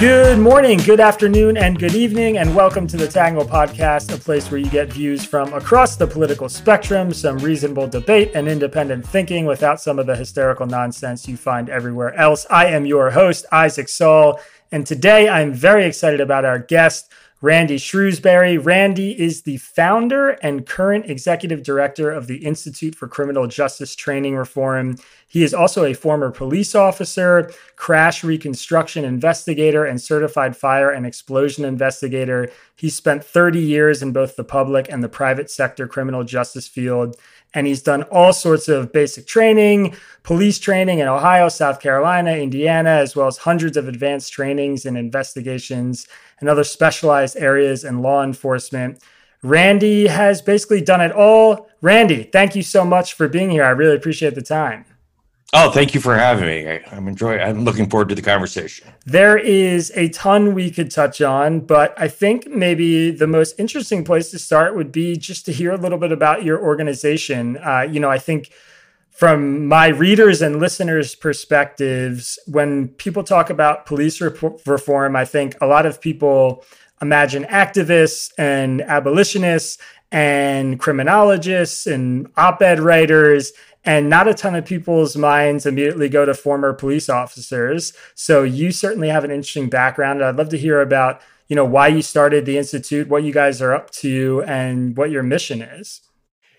Good morning, good afternoon, and good evening, and welcome to the Tangle Podcast, a place where you get views from across the political spectrum, some reasonable debate and independent thinking without some of the hysterical nonsense you find everywhere else. I am your host, Isaac Saul, and today I'm very excited about our guest, Randy Shrewsbury. Randy is the founder and current executive director of the Institute for Criminal Justice Training Reform. He is also a former police officer, crash reconstruction investigator, and certified fire and explosion investigator. He spent 30 years in both the public and the private sector criminal justice field. And he's done all sorts of basic training, police training in Ohio, South Carolina, Indiana, as well as hundreds of advanced trainings and investigations and other specialized areas in law enforcement. Randy has basically done it all. Randy, thank you so much for being here. I really appreciate the time. Oh, thank you for having me. I, am enjoying. I'm looking forward to the conversation. There is a ton we could touch on, but I think maybe the most interesting place to start would be just to hear a little bit about your organization. Uh, you know, I think from my readers and listeners' perspectives, when people talk about police reform, I think a lot of people imagine activists and abolitionists and criminologists and op ed writers and not a ton of people's minds immediately go to former police officers. So you certainly have an interesting background. I'd love to hear about, you know, why you started the institute, what you guys are up to, and what your mission is.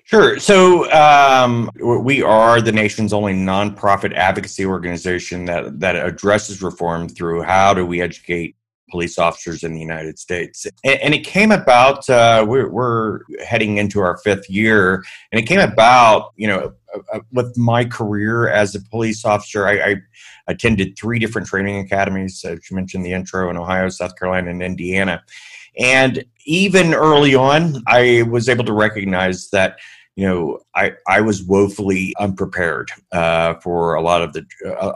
Sure. So um, we are the nation's only nonprofit advocacy organization that that addresses reform through how do we educate police officers in the United States. And, it came about, uh, we're, we're, heading into our fifth year, and it came about, you know, uh, uh, with my career as a police officer. I, I, attended three different training academies, as you mentioned the intro in Ohio, South Carolina, and Indiana. And even early on, I was able to recognize that you know, I, I was woefully unprepared uh, for a lot of the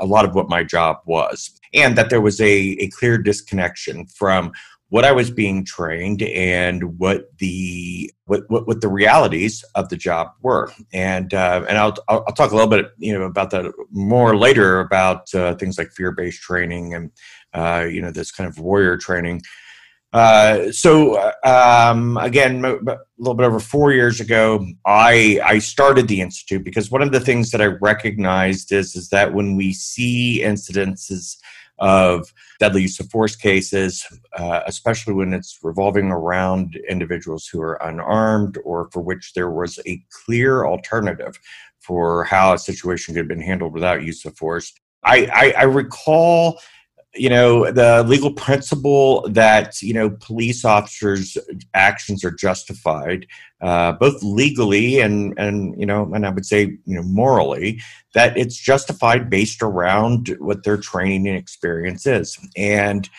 a lot of what my job was, and that there was a, a clear disconnection from what I was being trained and what the what, what, what the realities of the job were, and uh, and I'll, I'll talk a little bit you know about that more later about uh, things like fear based training and uh, you know this kind of warrior training uh, so uh, um, again, a little bit over four years ago, I I started the institute because one of the things that I recognized is is that when we see incidences of deadly use of force cases, uh, especially when it's revolving around individuals who are unarmed or for which there was a clear alternative for how a situation could have been handled without use of force. I, I, I recall you know the legal principle that you know police officers actions are justified uh, both legally and and you know and i would say you know morally that it's justified based around what their training and experience is. And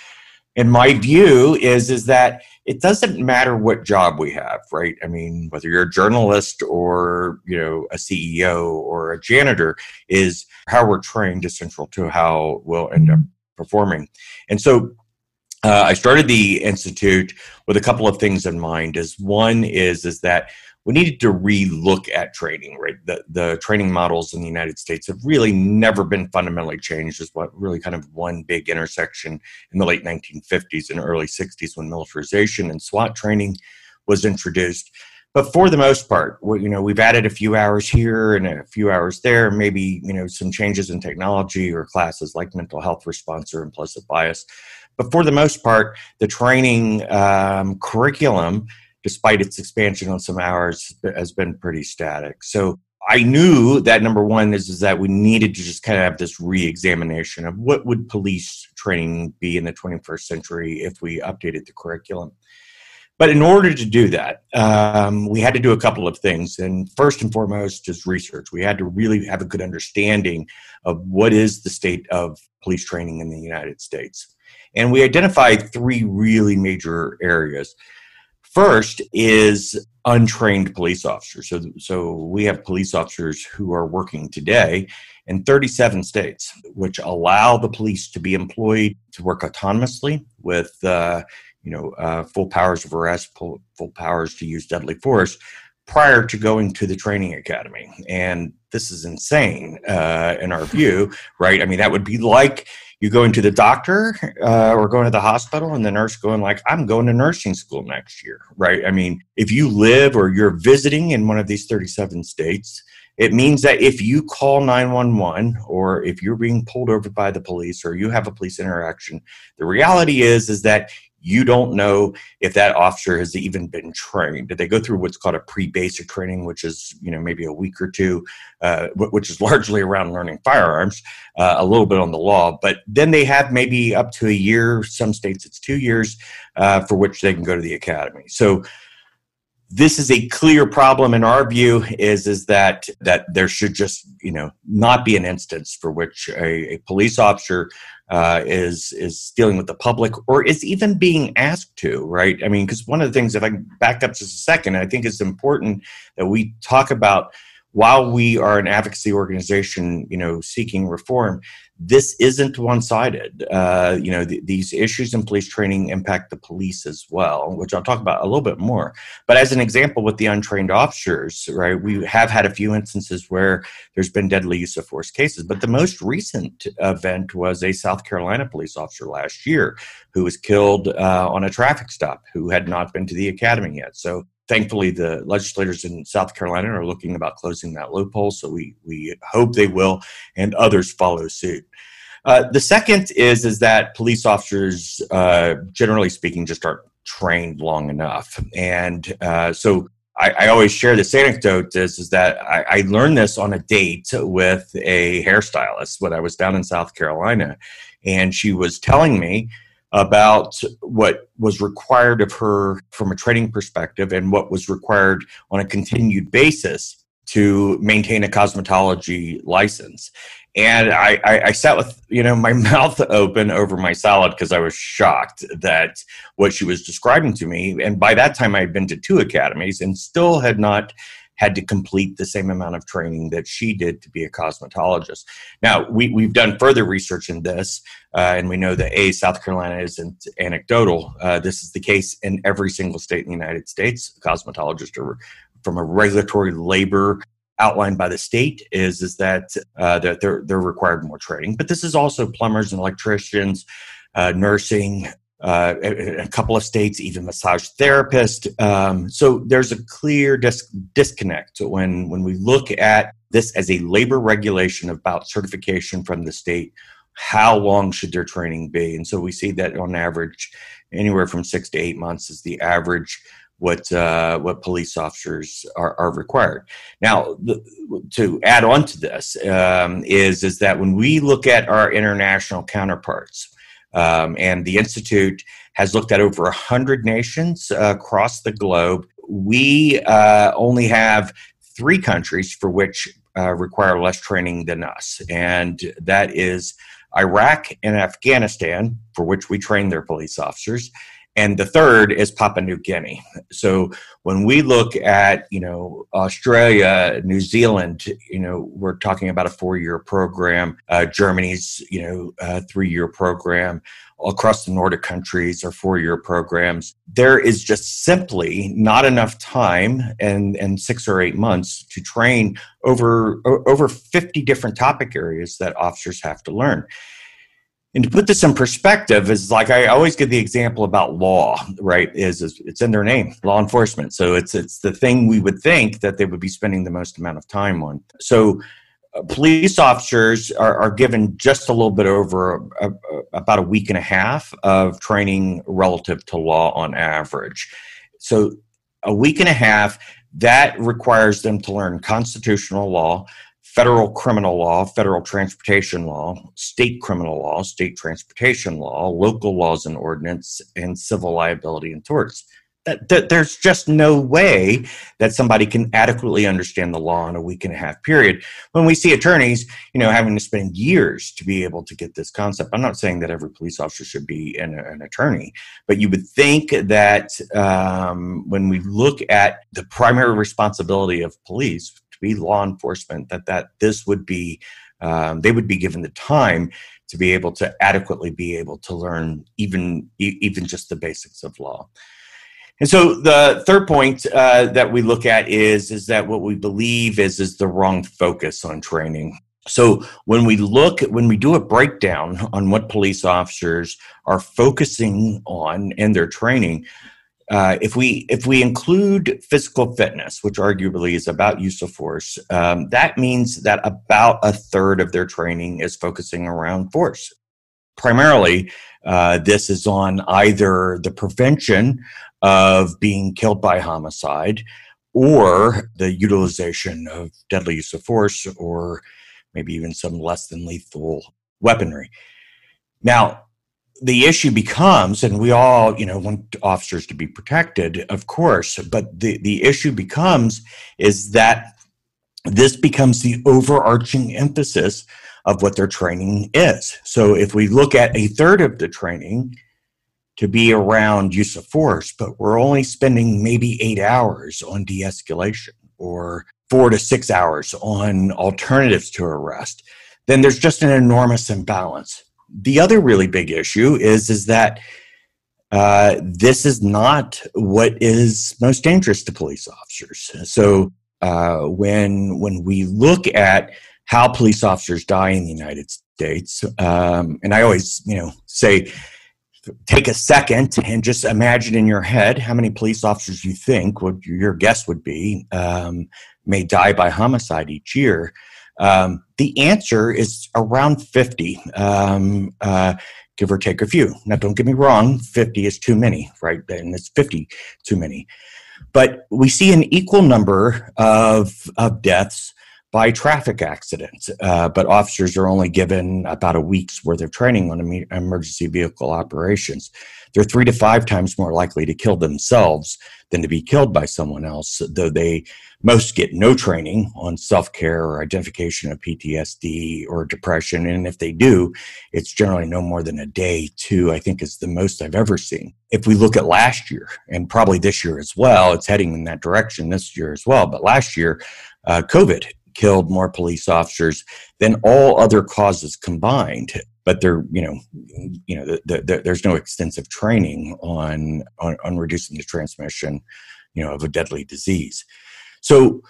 in my view is is that it doesn't matter what job we have right? I mean whether you're a journalist or you know a ceo or a janitor is how we're trained is central to how we'll end up performing. And so uh, I started the institute with a couple of things in mind. As one is is that we needed to re-look at training. Right, the the training models in the United States have really never been fundamentally changed. Is what really kind of one big intersection in the late 1950s and early 60s when militarization and SWAT training was introduced but for the most part you know we've added a few hours here and a few hours there maybe you know some changes in technology or classes like mental health response or implicit bias but for the most part the training um, curriculum despite its expansion on some hours has been pretty static so I knew that number one is, is that we needed to just kind of have this re-examination of what would police training be in the 21st century if we updated the curriculum. But in order to do that, um, we had to do a couple of things. And first and foremost is research. We had to really have a good understanding of what is the state of police training in the United States. And we identified three really major areas. First is untrained police officers. So, so we have police officers who are working today in 37 states, which allow the police to be employed to work autonomously with, uh, you know, uh, full powers of arrest, full, full powers to use deadly force prior to going to the training academy. And this is insane uh, in our view, right? I mean, that would be like you going to the doctor uh, or going to the hospital and the nurse going like i'm going to nursing school next year right i mean if you live or you're visiting in one of these 37 states it means that if you call 911 or if you're being pulled over by the police or you have a police interaction the reality is is that you don't know if that officer has even been trained. Did they go through what's called a pre-basic training, which is you know maybe a week or two, uh, which is largely around learning firearms, uh, a little bit on the law, but then they have maybe up to a year. Some states it's two years uh, for which they can go to the academy. So this is a clear problem in our view is is that that there should just you know not be an instance for which a, a police officer uh, is is dealing with the public or is even being asked to right? I mean because one of the things if i back up just a second i think it's important that we talk about while we are an advocacy organization you know seeking reform this isn't one-sided. Uh, you know, th- these issues in police training impact the police as well, which I'll talk about a little bit more. But as an example, with the untrained officers, right, we have had a few instances where there's been deadly use of force cases. But the most recent event was a South Carolina police officer last year who was killed uh, on a traffic stop, who had not been to the academy yet. So thankfully the legislators in south carolina are looking about closing that loophole so we, we hope they will and others follow suit. Uh, the second is is that police officers uh, generally speaking just aren't trained long enough. And uh, so I, I, always share this anecdote is, is that I, I learned this on a date with a hairstylist when i was down in south carolina and she was telling me about what was required of her from a training perspective and what was required on a continued basis to maintain a cosmetology license. And I, I, I sat with, you know, my mouth open over my salad because I was shocked that what she was describing to me. And by that time, I had been to two academies and still had not had to complete the same amount of training that she did to be a cosmetologist. Now, we, we've done further research in this, uh, and we know that A, South Carolina isn't anecdotal. Uh, this is the case in every single state in the United States. Cosmetologists are from a regulatory labor outlined by the state is is that uh, that they're they're required more training. But this is also plumbers and electricians, uh, nursing, uh, a, couple of states even massage therapist. Um, so there's a clear dis- disconnect when when we look at this as a labor regulation about certification from the state. How long should their training be? And so we see that on average, anywhere from six to eight months is the average what uh, what police officers are, are required. Now, the, to add on to this um, is is that when we look at our international counterparts, um, and the Institute has looked at over 100 nations uh, across the globe. We uh, only have three countries for which uh, require less training than us, and that is Iraq and Afghanistan, for which we train their police officers, and the third is Papua New Guinea. So when we look at you know Australia, New Zealand, you know we're talking about a four-year program. Uh, Germany's you know three-year program. Across the Nordic countries are four-year programs. There is just simply not enough time and and six or eight months to train over over 50 different topic areas that officers have to learn. And to put this in perspective, is like I always give the example about law, right? Is, is, it's in their name, law enforcement. So it's it's the thing we would think that they would be spending the most amount of time on. So uh, police officers are, are, given just a little bit over a, a, about a week and a half of training relative to law on average. So a week and a half that requires them to learn constitutional law federal criminal law, federal transportation law, state criminal law, state transportation law, local laws and ordinance, and civil liability and torts. that, that, there's just no way that somebody can adequately understand the law in a week and a half period. When we see attorneys, you know, having to spend years to be able to get this concept, I'm not saying that every police officer should be an, an attorney, but you would think that um, when we look at the primary responsibility of police to be law enforcement, that that this would be um, they would be given the time to be able to adequately be able to learn even even just the basics of law. And so the third point uh, that we look at is is that what we believe is is the wrong focus on training. So when we look when we do a breakdown on what police officers are focusing on in their training, uh, if we if we include physical fitness, which arguably is about use of force, um, that means that about a third of their training is focusing around force. Primarily, uh, this is on either the prevention of being killed by homicide or the utilization of deadly use of force or maybe even some less than lethal weaponry. Now, the issue becomes, and we all, you know, want officers to be protected, of course, but the, the issue becomes is that this becomes the overarching emphasis of what their training is. So if we look at a third of the training to be around use of force, but we're only spending maybe eight hours on de escalation or four to six hours on alternatives to arrest, then there's just an enormous imbalance. The other really big issue is, is that uh, this is not what is most dangerous to police officers. So uh, when when we look at how police officers die in the United States, um, and I always you know say take a second and just imagine in your head how many police officers you think would your guess would be um, may die by homicide each year. Um, the answer is around 50, um, uh, give or take a few. Now, don't get me wrong, 50 is too many, right? And it's 50 too many. But we see an equal number of, of deaths by traffic accidents, uh, but officers are only given about a week's worth of training on emergency vehicle operations. They're three to five times more likely to kill themselves than to be killed by someone else, though they most get no training on self care or identification of PTSD or depression. And if they do, it's generally no more than a day, two, I think is the most I've ever seen. If we look at last year, and probably this year as well, it's heading in that direction this year as well. But last year, uh, COVID killed more police officers than all other causes combined but there you know you know the, the, the, there's no extensive training on, on on reducing the transmission you know of a deadly disease so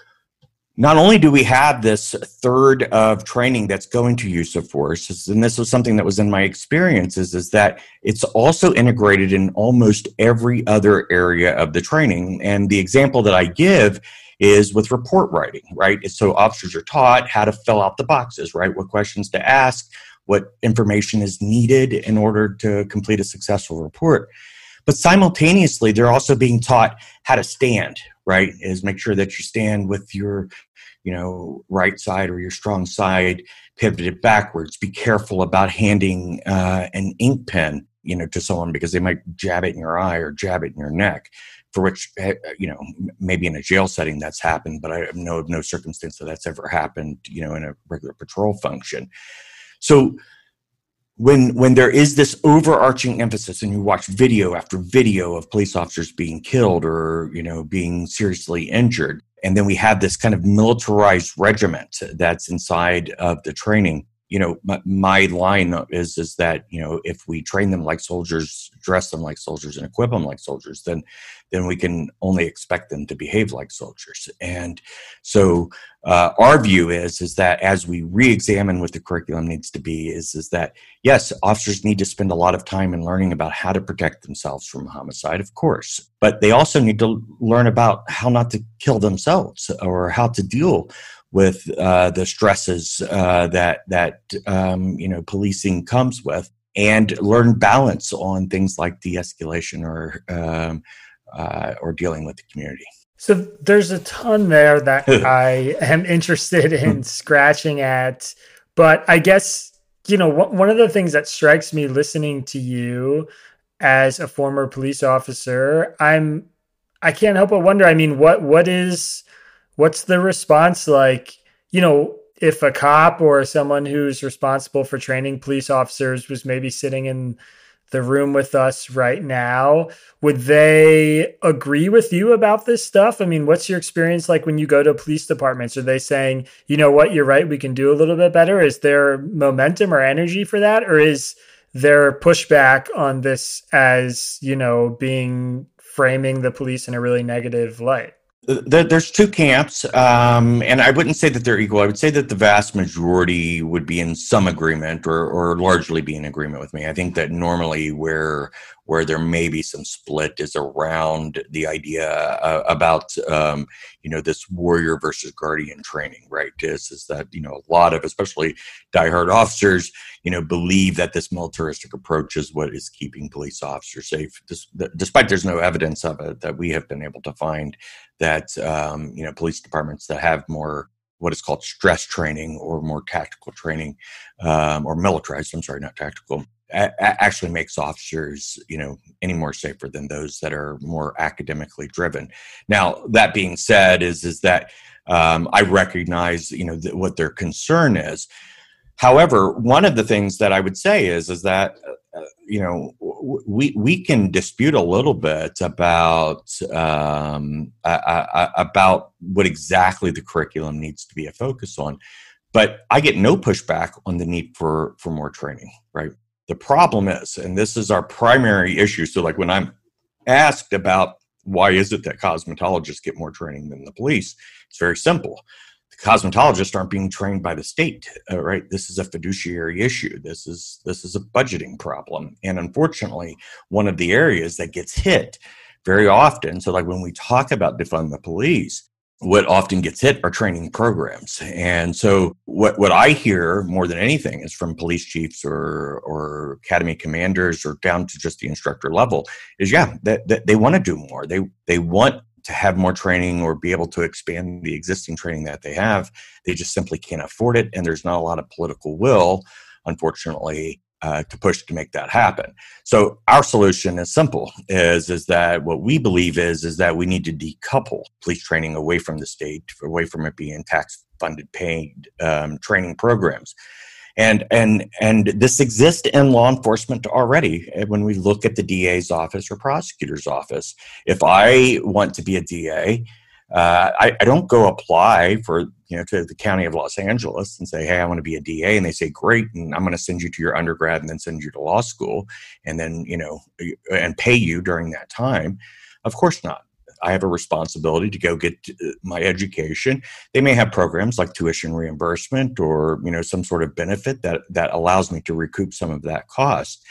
not only do we have this third of training that's going to use of force and this was something that was in my experiences is that it's also integrated in almost every other area of the training and the example that i give is with report writing, right? So officers are taught how to fill out the boxes, right? What questions to ask, what information is needed in order to complete a successful report. But simultaneously, they're also being taught how to stand, right? Is make sure that you stand with your, you know, right side or your strong side pivoted backwards. Be careful about handing uh, an ink pen, you know, to someone because they might jab it in your eye or jab it in your neck for which eh, you know maybe in a jail setting that's happened but i know of no circumstance that that's ever happened you know in a regular patrol function so when when there is this overarching emphasis and you watch video after video of police officers being killed or you know being seriously injured and then we have this kind of militarized regiment that's inside of the training you know my, my, line is is that you know if we train them like soldiers dress them like soldiers and equip them like soldiers then then we can only expect them to behave like soldiers. And so uh, our view is is that as we re-examine what the curriculum needs to be is is that yes officers need to spend a lot of time in learning about how to protect themselves from homicide of course but they also need to learn about how not to kill themselves or how to deal with uh, the stresses uh, that that um, you know policing comes with, and learn balance on things like de-escalation or um, uh, or dealing with the community. So there's a ton there that I am interested in scratching at, but I guess you know one of the things that strikes me listening to you as a former police officer, I'm I can't help but wonder. I mean, what what is what's the response like? You know, if a cop or someone who's responsible for training police officers was maybe sitting in the room with us right now, would they agree with you about this stuff? I mean, what's your experience like when you go to police departments? Are they saying, you know what, you're right, we can do a little bit better? Is there momentum or energy for that? Or is there pushback on this as, you know, being framing the police in a really negative light? There's two camps, um, and I wouldn't say that they're equal. I would say that the vast majority would be in some agreement, or, or largely be in agreement with me. I think that normally where where there may be some split is around the idea uh, about um, you know this warrior versus guardian training right? This is that you know a lot of especially diehard officers you know believe that this militaristic approach is what is keeping police officers safe despite there's no evidence of it that we have been able to find that um, you know police departments that have more what is called stress training or more tactical training um, or militarized i'm sorry not tactical actually makes officers you know any more safer than those that are more academically driven. Now that being said is is that um, i recognize you know th- what their concern is. However one of the things that i would say is is that uh, you know w- we we can dispute a little bit about um, uh, about what exactly the curriculum needs to be a focus on. But i get no pushback on the need for for more training right the problem is, and this is our primary issue. So, like when I'm asked about why is it that cosmetologists get more training than the police, it's very simple. The cosmetologists aren't being trained by the state, uh, right? This is a fiduciary issue. This is this is a budgeting problem, and unfortunately, one of the areas that gets hit very often. So, like when we talk about defund the police, what often gets hit are training programs. And so what, what I hear more than anything is from police chiefs or, or academy commanders or down to just the instructor level is yeah, that, that they want to do more. They, they want to have more training or be able to expand the existing training that they have. They just simply can't afford it. And there's not a lot of political will, unfortunately, uh, to push to make that happen. So our solution is simple: is is that what we believe is is that we need to decouple police training away from the state, away from it being tax funded paid um, training programs. And and and this exists in law enforcement already. When we look at the DA's office or prosecutor's office, if I want to be a DA, uh, I, I, don't go apply for you know to the county of Los Angeles and say, hey, I want to be a DA, and they say, great, and I'm going to send you to your undergrad and then send you to law school, and then you know and pay you during that time. Of course not. I have a responsibility to go get uh, my education. They may have programs like tuition reimbursement or you know some sort of benefit that that allows me to recoup some of that cost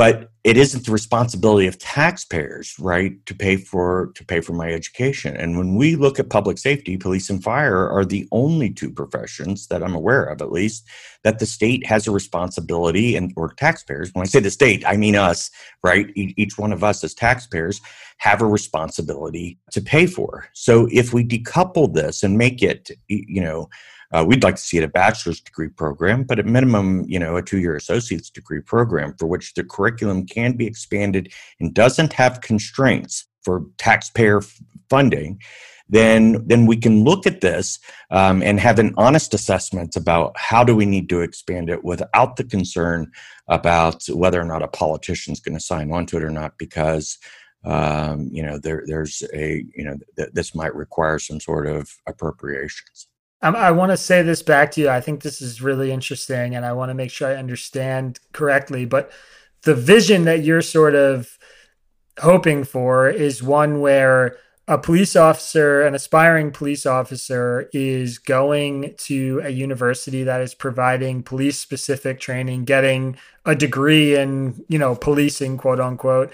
but it isn't the responsibility of taxpayers right to pay for to pay for my education. And when we look at public safety police and fire are the only two professions that i'm aware of at least that the state has a responsibility and or taxpayers when i say the state i mean us right? Each one of us as taxpayers have a responsibility to pay for. So if we decouple this and make it you know uh, we'd like to see it a bachelor's degree program, but at minimum, you know, a two-year associate's degree program for which the curriculum can be expanded and doesn't have constraints for taxpayer funding. Then, then we can look at this um, and have an honest assessment about how do we need to expand it without the concern about whether or not a politician is going to sign on to it or not, because um, you know there, there's a you know th- this might require some sort of appropriations. Um, I want to say this back to you. I think this is really interesting, and I want to make sure I understand correctly. But the vision that you're sort of hoping for is one where a police officer, an aspiring police officer, is going to a university that is providing police specific training, getting a degree in, you know, policing, quote unquote,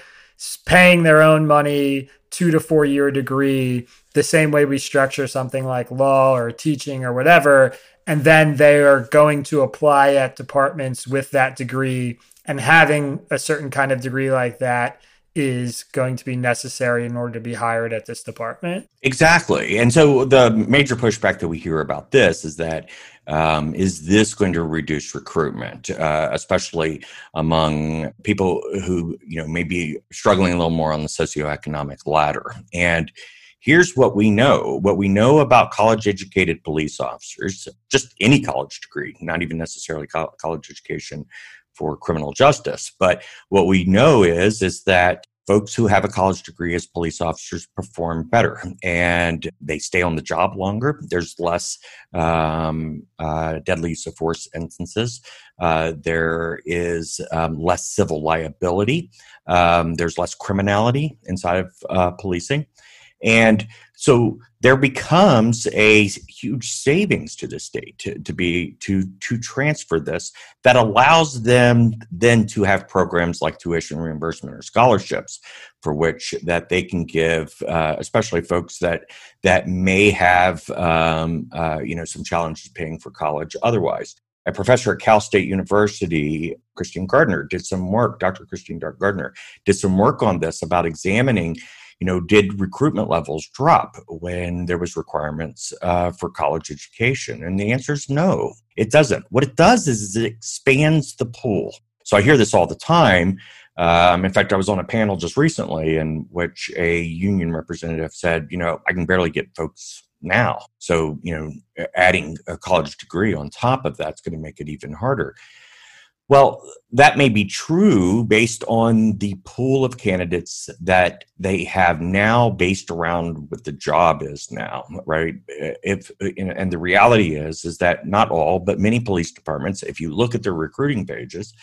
paying their own money, two to four year degree, the same way we structure something like law or teaching or whatever. And then they are going to apply at departments with that degree and having a certain kind of degree like that is going to be necessary in order to be hired at this department. Exactly. And so the major pushback that we hear about this is that um, is this going to reduce recruitment, uh, especially among people who you know may be struggling a little more on the socioeconomic ladder? And here's what we know what we know about college educated police officers just any college degree not even necessarily college education for criminal justice but what we know is is that folks who have a college degree as police officers perform better and they stay on the job longer. There's less um, uh, deadly use of force instances. Uh, there is um, less civil liability. Um, there's less criminality inside of uh, policing. And so there becomes a huge savings to the state to, to be to to transfer this that allows them then to have programs like tuition reimbursement or scholarships for which that they can give uh, especially folks that that may have um, uh, you know some challenges paying for college otherwise a professor at Cal State University, Christine Gardiner, did some work, Dr. Christine Gardiner did some work on this about examining you know, did recruitment levels drop when there was requirements uh, for college education? And the answer is no, it doesn't. What it does is, it expands the pool. So I hear this all the time. Um, in fact, I was on a panel just recently in which a union representative said, you know, I can barely get folks now. So, you know, adding a college degree on top of that's going to make it even harder. Well, that may be true based on the pool of candidates that they have now, based around what the job is now, right? If and the reality is is that not all, but many police departments, if you look at their recruiting pages,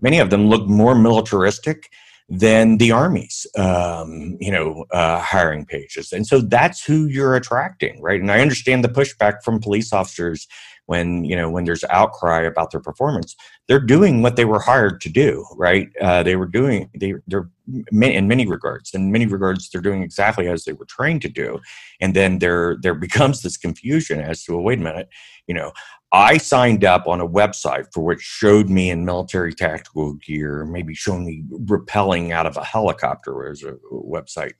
many of them look more militaristic than the army's, um, you know, uh, hiring pages, and so that's who you're attracting, right? And I understand the pushback from police officers when you know when there's outcry about their performance they're doing what they were hired to do right? Uh, they were doing they, they're in many regards in many regards they're doing exactly as they were trained to do. And then there there becomes this confusion as to well, wait a minute you know i signed up on a website for which showed me in military tactical gear maybe showing me rappelling out of a helicopter was a website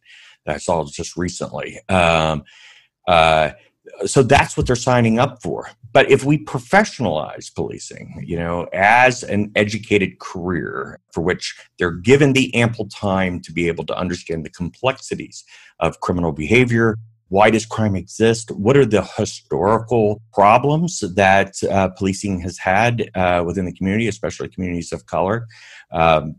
that i saw just recently. Um, uh, so that's what they're signing up for. But if we professionalize policing, you know, as an educated career for which they're given the ample time to be able to understand the complexities of criminal behavior, why does crime exist? What are the historical problems that uh, policing has had uh, within the community, especially communities of color? Um,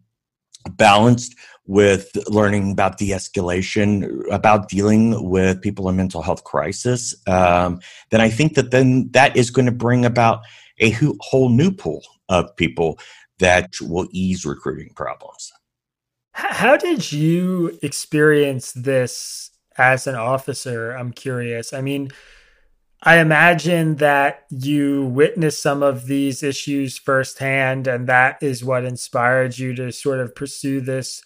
balanced with learning about de-escalation, about dealing with people in mental health crisis, um, then I think that then that is going to bring about a whole new pool of people that will ease recruiting problems. How did you experience this as an officer? I'm curious. I mean, I imagine that you witnessed some of these issues firsthand, and that is what inspired you to sort of pursue this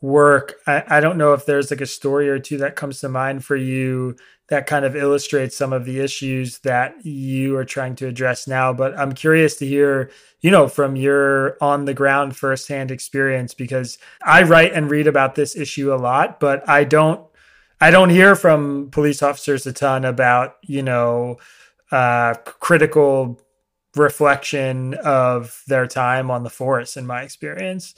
work. I, I, don't know if there's like a story or two that comes to mind for you that kind of illustrates some of the issues that you are trying to address now. But I'm curious to hear, you know, from your on the ground firsthand experience because I write and read about this issue a lot, but I don't I don't hear from police officers a ton about, you know, uh, critical reflection of their time on the force, in my experience.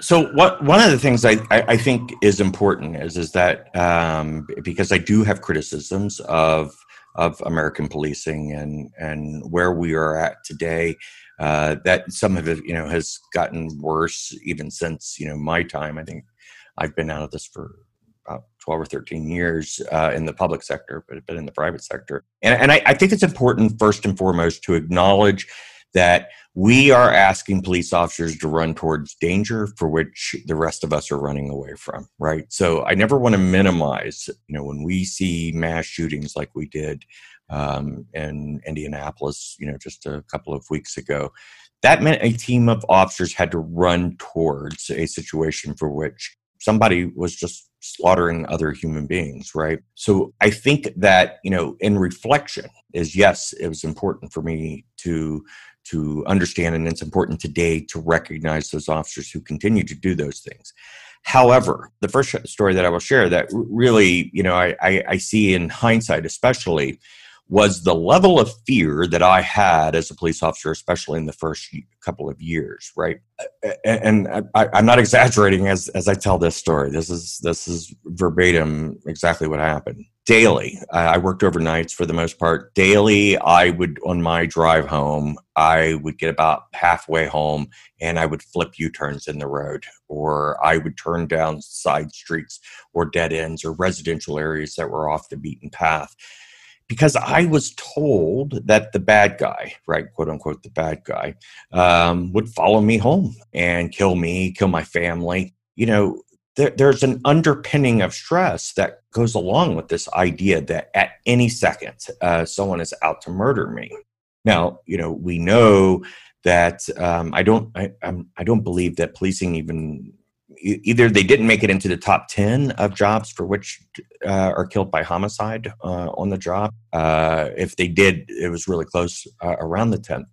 So what one of the things I, I, I, think is important is is that um, because I do have criticisms of of American policing and and where we are at today, uh, that some of it you know has gotten worse even since you know my time. I think I've been out of this for about 12 or 13 years uh, in the public sector, but, but in the private sector. And, and I, I, think it's important, first and foremost, to acknowledge that we are asking police officers to run towards danger for which the rest of us are running away from, right? So I never want to minimize, you know, when we see mass shootings like we did um, in Indianapolis, you know, just a couple of weeks ago, that meant a team of officers had to run towards a situation for which somebody was just slaughtering other human beings right so i think that you know in reflection is yes it was important for me to to understand and it's important today to recognize those officers who continue to do those things However, the first story that I will share that really, you know, I, I, I see in hindsight, especially, was the level of fear that I had as a police officer, especially in the first couple of years, right? And I, am not exaggerating as, as I tell this story. This is this is verbatim exactly what happened. Daily, I worked overnights for the most part. Daily, I would on my drive home, I would get about halfway home, and I would flip U-turns in the road, or I would turn down side streets or dead ends or residential areas that were off the beaten path because I was told that the bad guy, right, quote unquote, the bad guy, um, would follow me home and kill me, kill my family. You know, there, there's an underpinning of stress that goes along with this idea that at any second uh, someone is out to murder me. Now, you know, we know that um, I don't, I, I'm, I don't believe that policing even either they didn't make it into the top 10 of jobs for which uh, are killed by homicide uh, on the job. Uh, if they did, it was really close uh, around the 10th.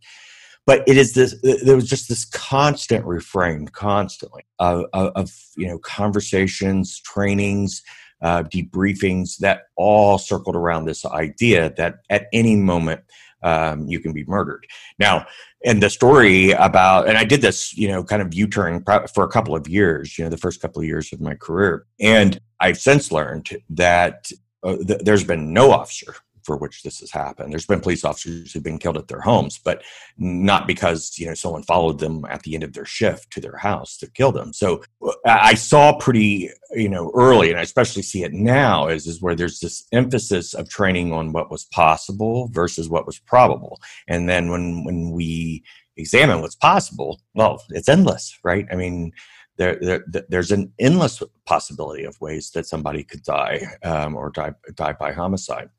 But it is this, there was just this constant refrain, constantly, of, of, of you know, conversations, trainings, uh, debriefings that all circled around this idea that at any moment um, you can be murdered. Now, and the story about, and I did this, you know, kind of U turn for a couple of years, you know, the first couple of years of my career. And I've since learned that uh, th- there's been no officer for which this has happened. There's been police officers who've been killed at their homes, but not because you know someone followed them at the end of their shift to their house to kill them. So I saw pretty you know early, and I especially see it now, is is where there's this emphasis of training on what was possible versus what was probable, and then when when we examine what's possible, well, it's endless, right? I mean. There, there, there's an endless possibility of ways that somebody could die um, or die, die by homicide.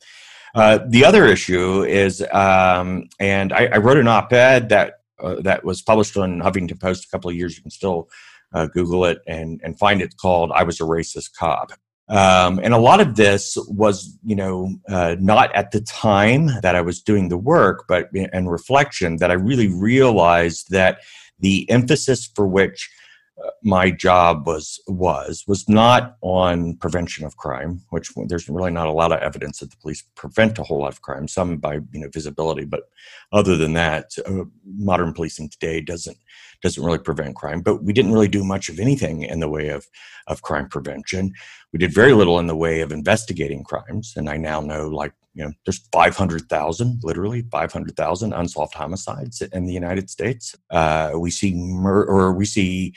Uh, the other issue is, um, and I, I, wrote an op-ed that uh, that was published on Huffington Post a couple of years. You can still uh, Google it and and find it called "I Was a Racist Cop." Um, and a lot of this was, you know, uh, not at the time that I was doing the work, but in reflection that I really realized that the emphasis for which my job was was was not on prevention of crime, which there's really not a lot of evidence that the police prevent a whole lot of crime. Some by you know visibility, but other than that, uh, modern policing today doesn't doesn't really prevent crime. But we didn't really do much of anything in the way of of crime prevention. We did very little in the way of investigating crimes, and I now know like you know there's 500,000 literally 500,000 unsolved homicides in the United States. Uh, we see mur- or we see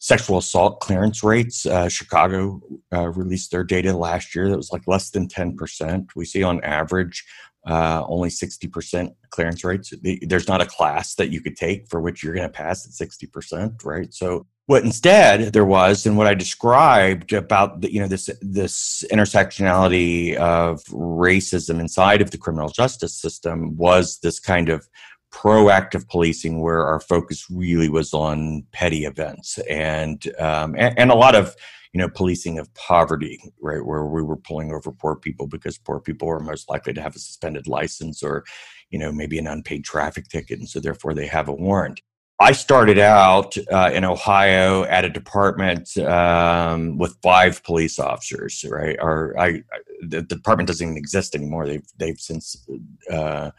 sexual assault clearance rates. Uh, Chicago uh, released their data last year that was like less than 10%. We see on average uh, only 60% clearance rates. There's not a class that you could take for which you're going to pass at 60%, right? So what instead there was and what I described about the, you know this this intersectionality of racism inside of the criminal justice system was this kind of proactive policing where our focus really was on petty events and, um, and, and a lot of you know policing of poverty right where we were pulling over poor people because poor people are most likely to have a suspended license or you know maybe an unpaid traffic ticket and so therefore they have a warrant I started out uh, in Ohio at a department um, with five police officers. Right, or I, the, the, department doesn't even exist anymore. They've they've since uh,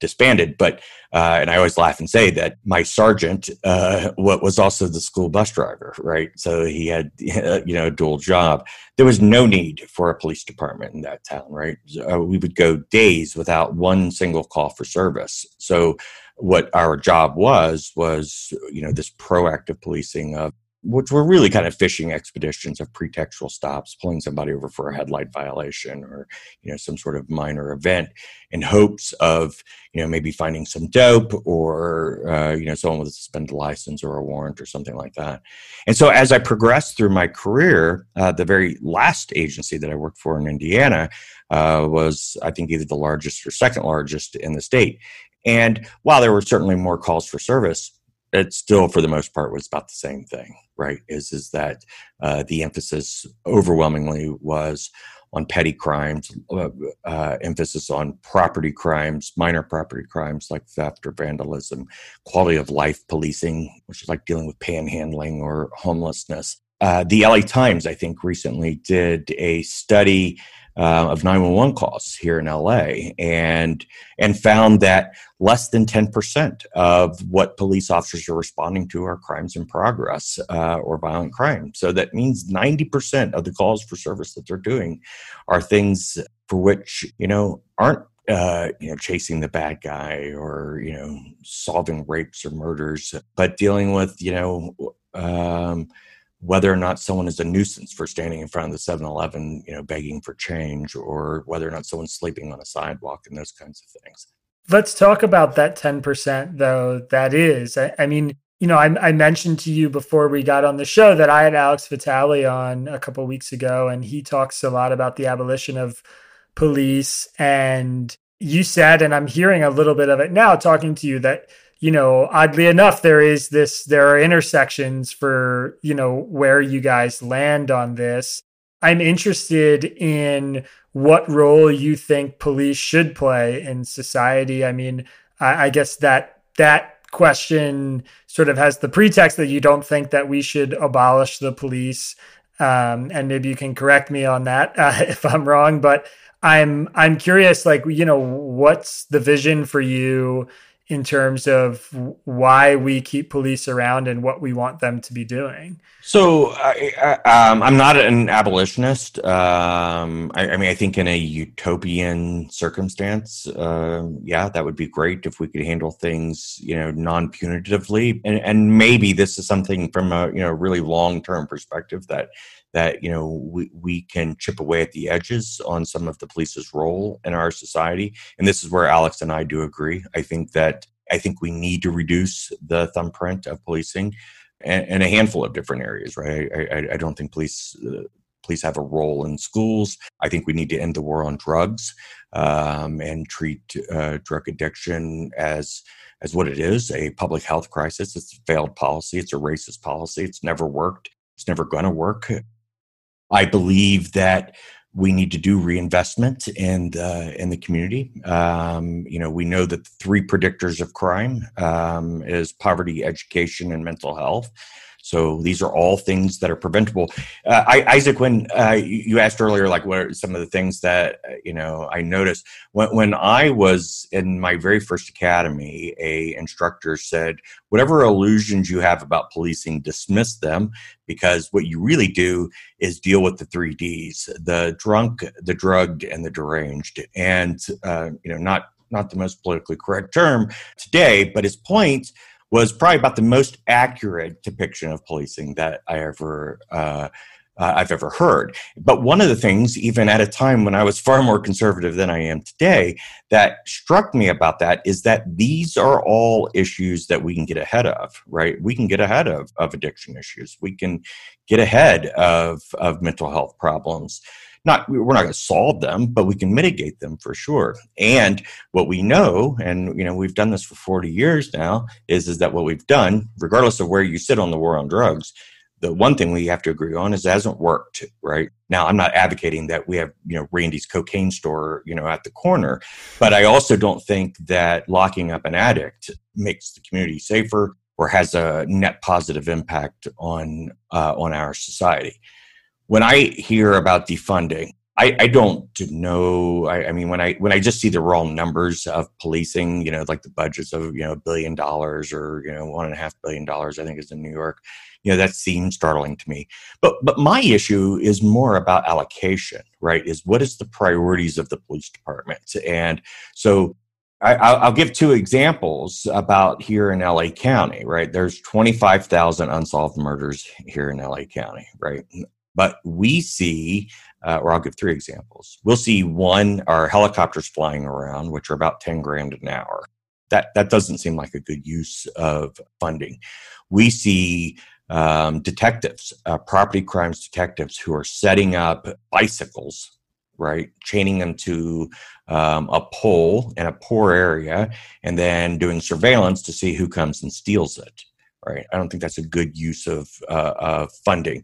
disbanded. But uh, and I always laugh and say that my sergeant uh, what was also the school bus driver, right? So he had you know a dual job. There was no need for a police department in that town, right? Uh, we would go days without one single call for service. So what our job was was you know this proactive policing of which were really kind of fishing expeditions of pretextual stops, pulling somebody over for a headlight violation or you know some sort of minor event, in hopes of you know maybe finding some dope or uh, you know someone with a suspended license or a warrant or something like that. And so as I progressed through my career, uh, the very last agency that I worked for in Indiana uh, was I think either the largest or second largest in the state. And while there were certainly more calls for service, it still for the most part was about the same thing right is is that uh, the emphasis overwhelmingly was on petty crimes uh, uh, emphasis on property crimes minor property crimes like theft or vandalism quality of life policing which is like dealing with panhandling or homelessness uh, the LA Times, I think, recently did a study uh, of 911 calls here in LA and and found that less than 10% of what police officers are responding to are crimes in progress uh, or violent crime. So that means 90% of the calls for service that they're doing are things for which, you know, aren't uh, you know, chasing the bad guy or, you know, solving rapes or murders, but dealing with, you know, um, whether or not someone is a nuisance for standing in front of the 7-Eleven, you know, begging for change, or whether or not someone's sleeping on a sidewalk and those kinds of things. Let's talk about that 10% though. That is, I, I mean, you know, I, I, mentioned to you before we got on the show that I had Alex Vitale on a couple weeks ago, and he talks a lot about the abolition of police. And you said, and I'm hearing a little bit of it now talking to you, that you know, oddly enough, there is this, there are intersections for, you know, where you guys land on this. I'm interested in what role you think police should play in society. I mean, I, I guess that, that question sort of has the pretext that you don't think that we should abolish the police. Um, and maybe you can correct me on that uh, if I'm wrong, but I'm I'm curious, like you know, what's the vision for you in terms of why we keep police around and what we want them to be doing. So I, am um, not an abolitionist. Um, I, I, mean, I think in a utopian circumstance, uh, yeah, that would be great if we could handle things, you know, non-punitively. And, and maybe this is something from a you know really long-term perspective that that you know we, we can chip away at the edges on some of the police's role in our society and this is where alex and i do agree. I think that i think we need to reduce the thumbprint of policing in a handful of different areas right? I, I, I don't think police uh, police have a role in schools. I think we need to end the war on drugs um, and treat uh, drug addiction as as what it is a public health crisis. It's a failed policy. It's a racist policy. It's never worked. It's never going to work I believe that we need to do reinvestment in the in the community. Um, you know, we know that the three predictors of crime um, is poverty, education, and mental health. So these are all things that are preventable. Uh, I, Isaac, when uh, you asked earlier, like what are some of the things that you know I noticed when when I was in my very first academy, a instructor said, "Whatever illusions you have about policing, dismiss them, because what you really do is deal with the three Ds: the drunk, the drugged, and the deranged." And uh, you know, not not the most politically correct term today, but his point was probably about the most accurate depiction of policing that I ever uh, uh, I've ever heard. But one of the things, even at a time when I was far more conservative than I am today, that struck me about that is that these are all issues that we can get ahead of, right? We can get ahead of, of addiction issues. We can get ahead of, of mental health problems not we're not going to solve them but we can mitigate them for sure. And what we know and you know we've done this for 40 years now is is that what we've done regardless of where you sit on the war on drugs the one thing we have to agree on is it hasn't worked right? Now i'm not advocating that we have you know randy's cocaine store you know at the corner but i also don't think that locking up an addict makes the community safer or has a net positive impact on uh, on our society when I hear about defunding, I, I don't know. I, I, mean, when I when I just see the raw numbers of policing, you know, like the budgets of you know a billion dollars or you know one and a half billion dollars, I think is in New York. You know, that seems startling to me. But but my issue is more about allocation, right? Is what is the priorities of the police department? And so I, will give two examples about here in LA County, right? There's 25,000 unsolved murders here in LA County, right? But we see, uh, or I'll give three examples. We'll see one, our helicopters flying around, which are about 10 grand an hour. That, that doesn't seem like a good use of funding. We see um, detectives, uh, property crimes detectives, who are setting up bicycles, right, chaining them to um, a pole in a poor area, and then doing surveillance to see who comes and steals it. Right. I don't think that's a good use of, uh, of funding.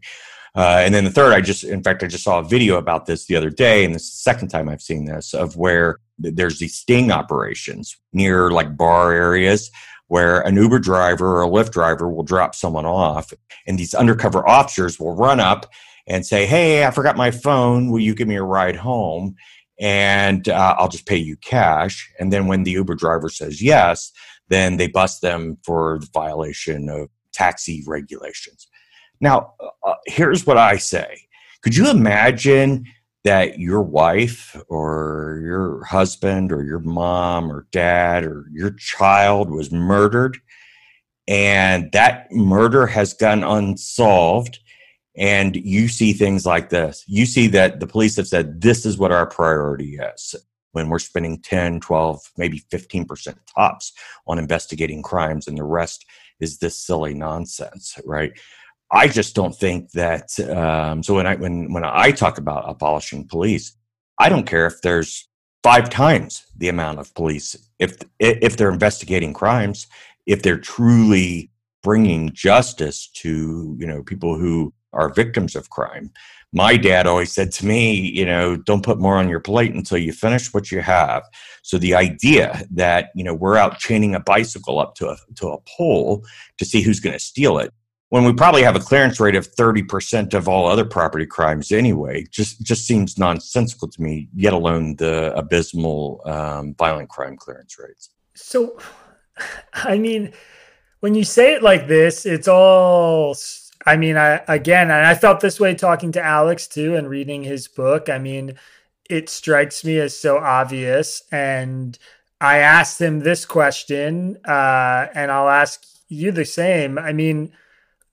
Uh, and then the third, I just, in fact, I just saw a video about this the other day, and this is the second time I've seen this of where there's these sting operations near like bar areas where an Uber driver or a Lyft driver will drop someone off, and these undercover officers will run up and say, Hey, I forgot my phone. Will you give me a ride home? And uh, I'll just pay you cash. And then when the Uber driver says yes, then they bust them for the violation of taxi regulations. Now, uh, here's what I say. Could you imagine that your wife or your husband or your mom or dad or your child was murdered and that murder has gone unsolved and you see things like this? You see that the police have said this is what our priority is when we're spending 10 12 maybe 15% tops on investigating crimes and the rest is this silly nonsense right I just don't think that. Um, so when I when when I talk about abolishing police, I don't care if there's five times the amount of police if if they're investigating crimes, if they're truly bringing justice to you know people who are victims of crime. My dad always said to me, you know, don't put more on your plate until you finish what you have. So the idea that you know we're out chaining a bicycle up to a to a pole to see who's going to steal it when we probably have a clearance rate of 30% of all other property crimes anyway just just seems nonsensical to me yet alone the abysmal um, violent crime clearance rates. So i mean when you say it like this it's all i mean i again i felt this way talking to alex too and reading his book. I mean it strikes me as so obvious and i asked him this question uh, and i'll ask you the same. I mean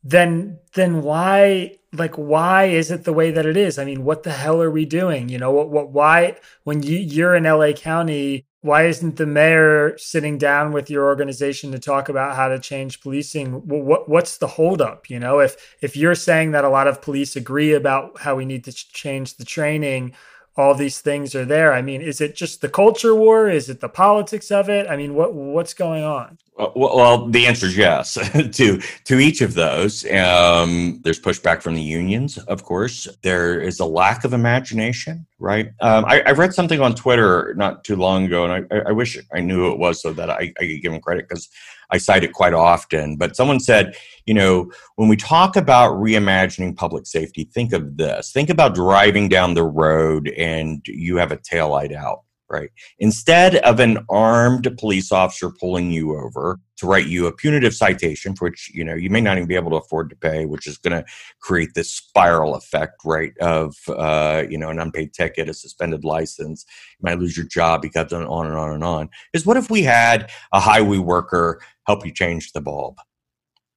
then then why like why is it the way that it is? I mean what the hell are we doing? You know what what why when you you're in la county why isn't the mayor sitting down with your organization to talk about how to change policing? What what's the holdup? You know if if you're saying that a lot of police agree about how we need to change the training all these things are there. I mean, is it just the culture war? Is it the politics of it? I mean, what what's going on? Well, well the answer is yes to to each of those. Um, there's pushback from the unions, of course. There is a lack of imagination, right? Um, I, I, read something on Twitter not too long ago, and I, I wish I knew who it was so that I, I could give him credit because I cite it quite often. But someone said, you know, when we talk about reimagining public safety, think of this. Think about driving down the road and you have a taillight out right? Instead of an armed police officer pulling you over to write you a punitive citation, for which you know you may not even be able to afford to pay, which is going to create this spiral effect, right? Of uh, you know an unpaid ticket, a suspended license, you might lose your job because on and on and on. Is what if we had a highway worker help you change the bulb,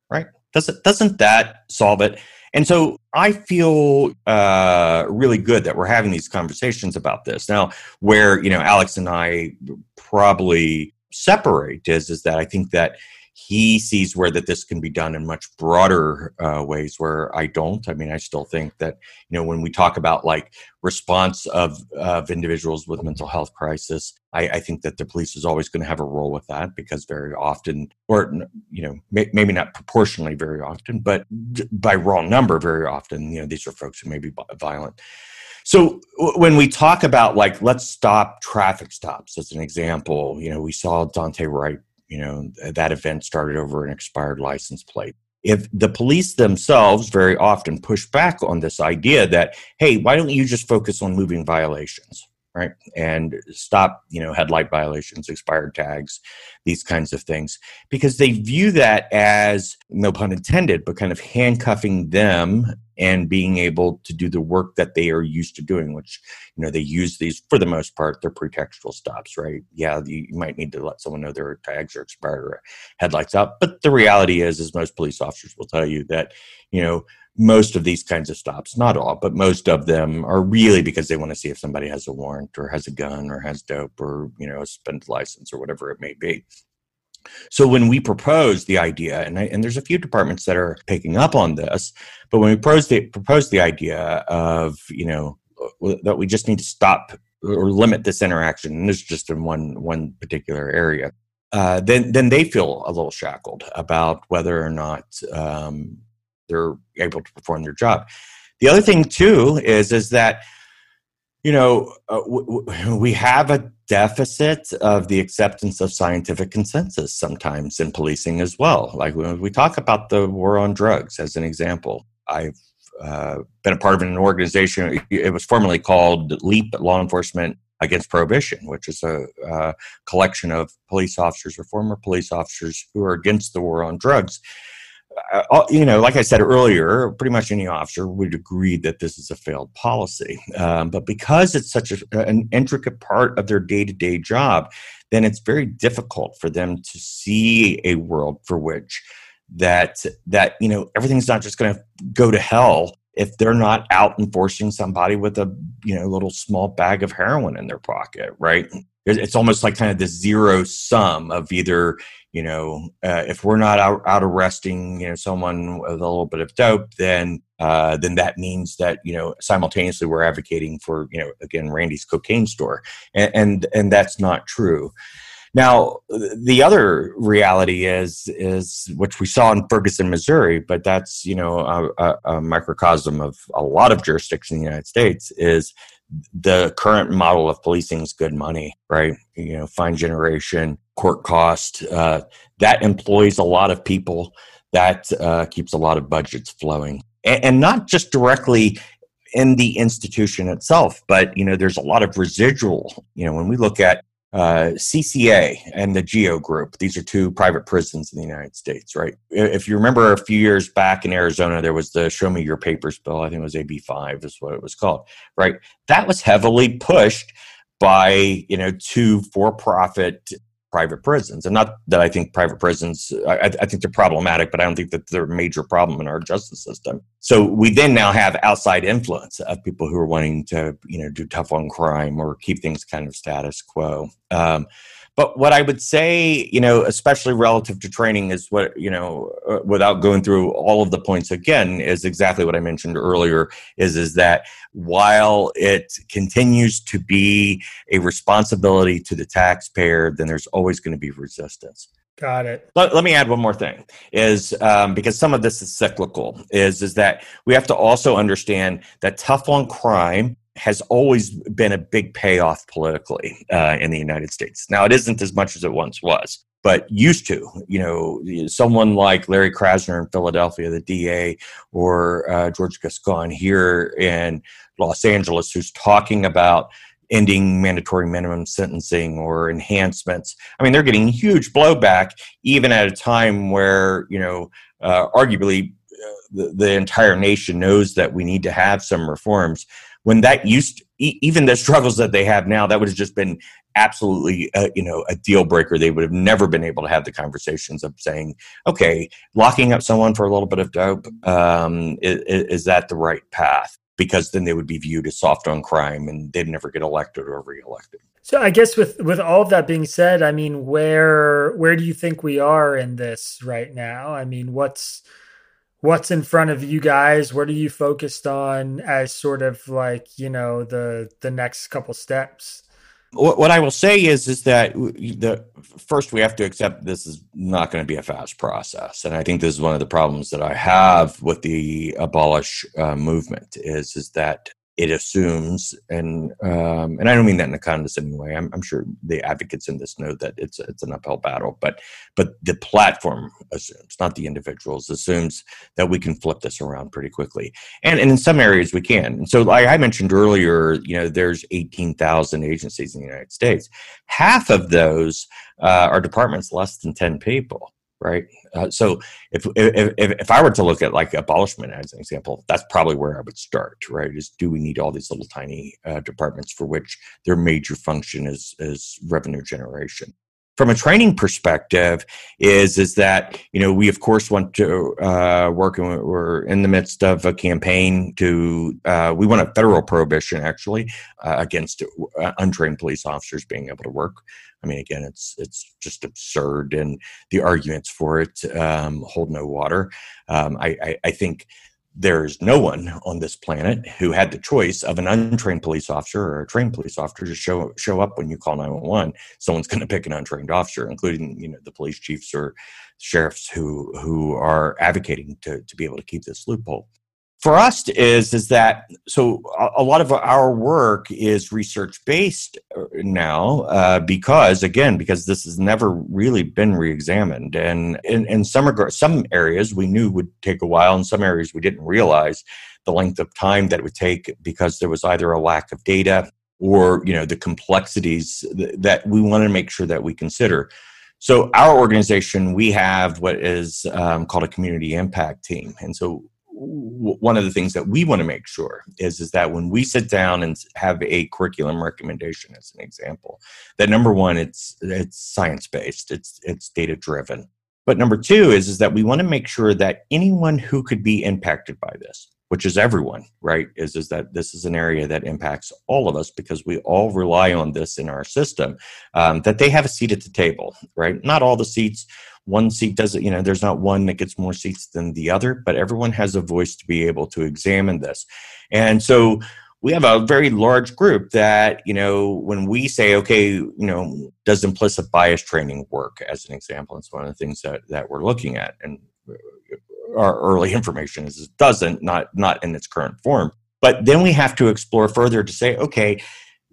right? Doesn't doesn't that solve it? And so I feel uh, really good that we're having these conversations about this now. Where you know Alex and I probably separate is is that I think that he sees where that this can be done in much broader uh, ways where i don't. I mean i still think that you know when we talk about like response of of individuals with mental health crisis i, I think that the police is always going to have a role with that because very often or you know may, maybe not proportionally very often but by raw number very often you know these are folks who may be violent. So when we talk about like let's stop traffic stops as an example, you know, we saw Daunte Wright you know that event started over an expired license plate. If the police themselves very often push back on this idea that hey why don't you just focus on moving violations right? And stop you know headlight violations expired tags these kinds of things because they view that as no pun intended but kind of handcuffing them and being able to do the work that they are used to doing which you know they use these for the most part they're pretextual stops right? Yeah you might need to let someone know their tags are expired or headlights out but the reality is as most police officers will tell you that you know most of these kinds of stops, not all, but most of them are really because they want to see if somebody has a warrant or has a gun or has dope or, you know, a suspended license or whatever it may be. So when we propose the idea, and, I, and there's a few departments that are picking up on this, but when we propose the, propose the idea of, you know, that we just need to stop or limit this interaction, and this is just in one one particular area, uh, then then they feel a little shackled about whether or not um, they're able to perform their job. The other thing too is is that you know, uh, w- w- we have a deficit of the acceptance of scientific consensus sometimes in policing as well. Like when we talk about the war on drugs as an example, I've uh, been a part of an organization. It was formerly called LEAP Law Enforcement Against Prohibition, which is a, a collection of police officers or former police officers who are against the war on drugs. Uh, uh, you know, like I said earlier, pretty much any officer would agree that this is a failed policy. Um, but because it's such a, an intricate part of their day to day job, then it's very difficult for them to see a world for which that that you know everything's not just going to go to hell if they're not out enforcing somebody with a you know little small bag of heroin in their pocket right it's almost like kind of the zero sum of either you know uh, if we're not out, out arresting you know someone with a little bit of dope then uh, then that means that you know simultaneously we're advocating for you know again randy's cocaine store. And and, and that's not true. Now, the other reality is is which we saw in Ferguson, Missouri, but that's you know a, a, a microcosm of a lot of jurisdictions in the United States is the current model of policing is good money, right? You know, fine generation, court cost, uh, that employs a lot of people, that uh, keeps a lot of budgets flowing, and, and not just directly in the institution itself, but you know, there's a lot of residual. You know, when we look at uh, CCA and the Geo Group. These are two private prisons in the United States, right? If you remember a few years back in Arizona, there was the Show Me Your Papers bill. I think it was AB 5 is what it was called, right? That was heavily pushed by, you know, two for profit private prisons. And not that I think private prisons, I, I, think they're problematic, but I don't think that they're a major problem in our justice system. So we then now have outside influence of people who are wanting to, you know, do tough on crime or keep things kind of status quo. Um, but what I would say, you know, especially relative to training, is what you know, uh, without going through all of the points again, is exactly what I mentioned earlier. Is is that while it continues to be a responsibility to the taxpayer, then there's always going to be resistance. Got it. Let, let, me add one more thing is um, because some of this is cyclical is is that we have to also understand that tough on crime has always been a big payoff politically uh, in the United States. Now, it isn't as much as it once was, but used to. You know, someone like Larry Krasner in Philadelphia, the DA, or uh, George Gascon here in Los Angeles, who's talking about ending mandatory minimum sentencing or enhancements. I mean, they're getting huge blowback, even at a time where, you know, uh, arguably uh, the, the entire nation knows that we need to have some reforms when that used to, even the struggles that they have now that would have just been absolutely uh, you know a deal breaker. They would have never been able to have the conversations of saying okay locking up someone for a little bit of dope um, is, is that the right path? Because then they would be viewed as soft on crime and they'd never get elected or reelected. So i guess with with all of that being said i mean where where do you think we are in this right now? I mean what's what's in front of you guys? What are you focused on as sort of like you know the the next couple steps? What, I will say is is that the first we have to accept this is not going to be a fast process, and I think this is one of the problems that I have with the abolish uh, movement is is that it assumes, and um, and I don't mean that in a condescending way. I'm, I'm, sure the advocates in this know that it's it's an uphill battle, but but the platform assumes, not the individuals, assumes that we can flip this around pretty quickly, and and in some areas we can. And so, like I mentioned earlier, you know, there's 18,000 agencies in the United States. Half of those uh, are departments less than 10 people right? Uh, so if, if if I were to look at like abolishment as an example, that's probably where I would start, right? Is do we need all these little tiny uh, departments for which their major function is is revenue generation? From a training perspective is is that you know we of course want to uh, work and we're in the midst of a campaign to uh, we want a federal prohibition actually uh, against uh, untrained police officers being able to work. I mean again it's it's just absurd and the arguments for it um, hold no water. Um, I, I, I think there's no one on this planet who had the choice of an untrained police officer or a trained police officer to show show up when you call 911 someone's going to pick an untrained officer including you know the police chiefs or sheriffs who who are advocating to to be able to keep this loophole for us is is that so a, lot of our work is research based uh, now uh, because again because this has never really been reexamined. And in, in some some areas we knew would take a while in some areas we didn't realize the length of time that it would take because there was either a lack of data or you know the complexities that we want to make sure that we consider. So our organization we have what is um, called a community impact team. And so one of the things that we want to make sure is is that when we sit down and have a curriculum recommendation as an example that number one it's it's science based it's it's data driven but number two is is that we want to make sure that anyone who could be impacted by this which is everyone right is is that this is an area that impacts all of us because we all rely on this in our system um, that they have a seat at the table right? Not all the seats one seat doesn't you know there's not one that gets more seats than the other but everyone has a voice to be able to examine this. And so we have a very large group that you know when we say okay you know does implicit bias training work as an example? It's one of the things that that we're looking at. And our early information is it doesn't not not in its current form. But then we have to explore further to say okay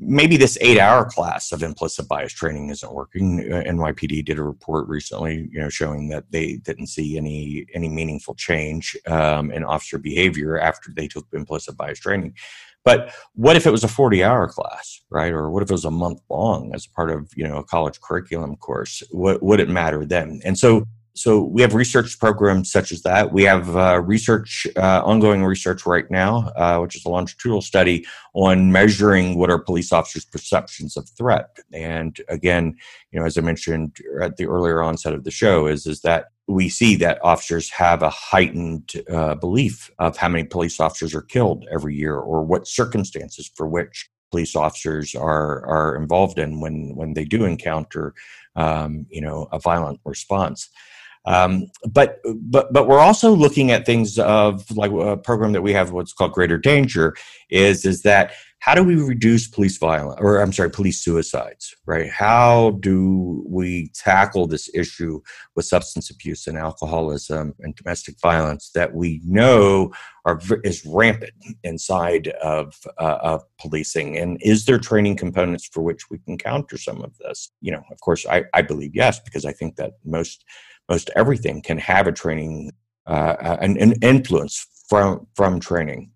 maybe this eight hour class of implicit bias training isn't working. Uh, nypd did a report recently you know showing that they didn't see any any meaningful change um, in officer behavior after they took implicit bias training. But what if it was a 40 hour class right? Or what if it was a month long as part of you know a college curriculum course? What would it matter then? And so so we have research programs such as that. We have uh, research, uh, ongoing research right now, uh, which is a longitudinal study on measuring what are police officers' perceptions of threat. And again, you know, as I mentioned at the earlier onset of the show, is is that we see that officers have a heightened uh, belief of how many police officers are killed every year, or what circumstances for which police officers are are involved in when when they do encounter, um, you know, a violent response. Um, but but but we're also looking at things of like a program that we have, what's called Greater Danger, is is that how do we reduce police violence or I'm sorry, police suicides, right? How do we tackle this issue with substance abuse and alcoholism and domestic violence that we know are is rampant inside of uh, of policing? And is there training components for which we can counter some of this? You know, of course, I, I believe yes because I think that most most everything can have a training uh, uh, an, an influence from from training.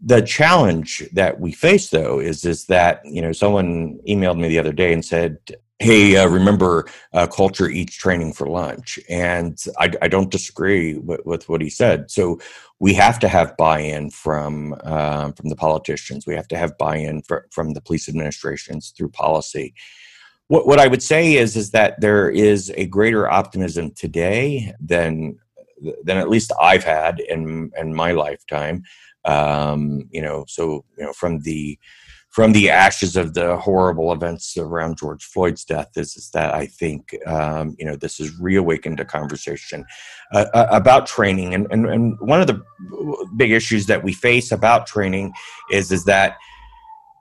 The challenge that we face though is is that you know someone emailed me the other day and said hey uh, remember uh, culture eats training for lunch? And i, I don't disagree with, with, what he said. So we have to have buy-in from um, from the politicians. We have to have buy-in for, from the police administrations through policy what, what I would say is is that there is a greater optimism today than than at least I've had in in my lifetime. Um, you know, so you know from the from the ashes of the horrible events around George Floyd's death is, is that I think um, you know this has reawakened a conversation uh, uh about training and, and and one of the big issues that we face about training is is that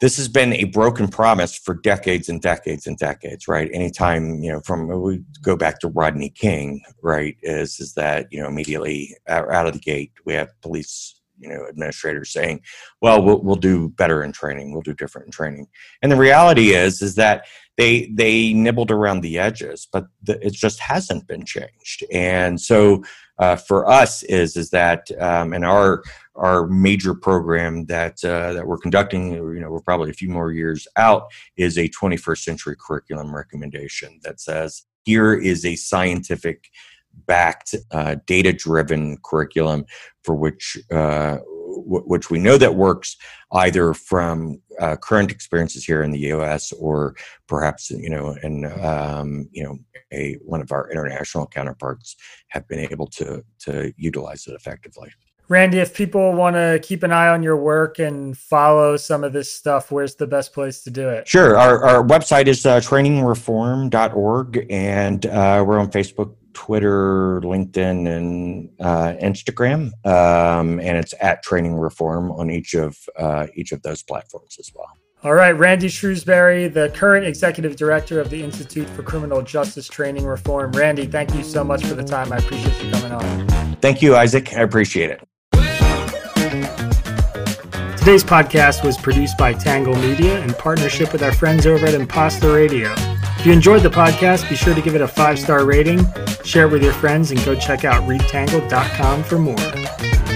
this has been a broken promise for decades and decades and decades, right? Anytime, you know, from we go back to Rodney King, right, is is that, you know, immediately out of the gate, we have police, you know, administrators saying, well, we'll, we'll do better in training, we'll do different in training. And the reality is, is that they, they nibbled around the edges, but the, it just hasn't been changed. And so uh, for us is, is that, um, in our, our major program that uh, that we're conducting, you know, we're probably a few more years out, is a 21st century curriculum recommendation that says here is a scientific backed, uh, data driven curriculum for which uh, w- which we know that works either from uh, current experiences here in the U.S. or perhaps you know, and um, you know, a one of our international counterparts have been able to to utilize it effectively. Randy, if people want to keep an eye on your work and follow some of this stuff, where's the best place to do it? Sure. Our, our website is uh, trainingreform.org, and uh, we're on Facebook, Twitter, LinkedIn, and uh, Instagram. Um, and it's at Training Reform on each of uh, each of those platforms as well. All right, Randy Shrewsberry, the current executive director of the Institute for Criminal Justice Training Reform. Randy, thank you so much for the time. I appreciate you coming on. Thank you, Isaac. I appreciate it. Today's podcast was produced by Tangle Media in partnership with our friends over at Imposter Radio. If you enjoyed the podcast, be sure to give it a five star rating, share it with your friends, and go check out readtangle.com for more.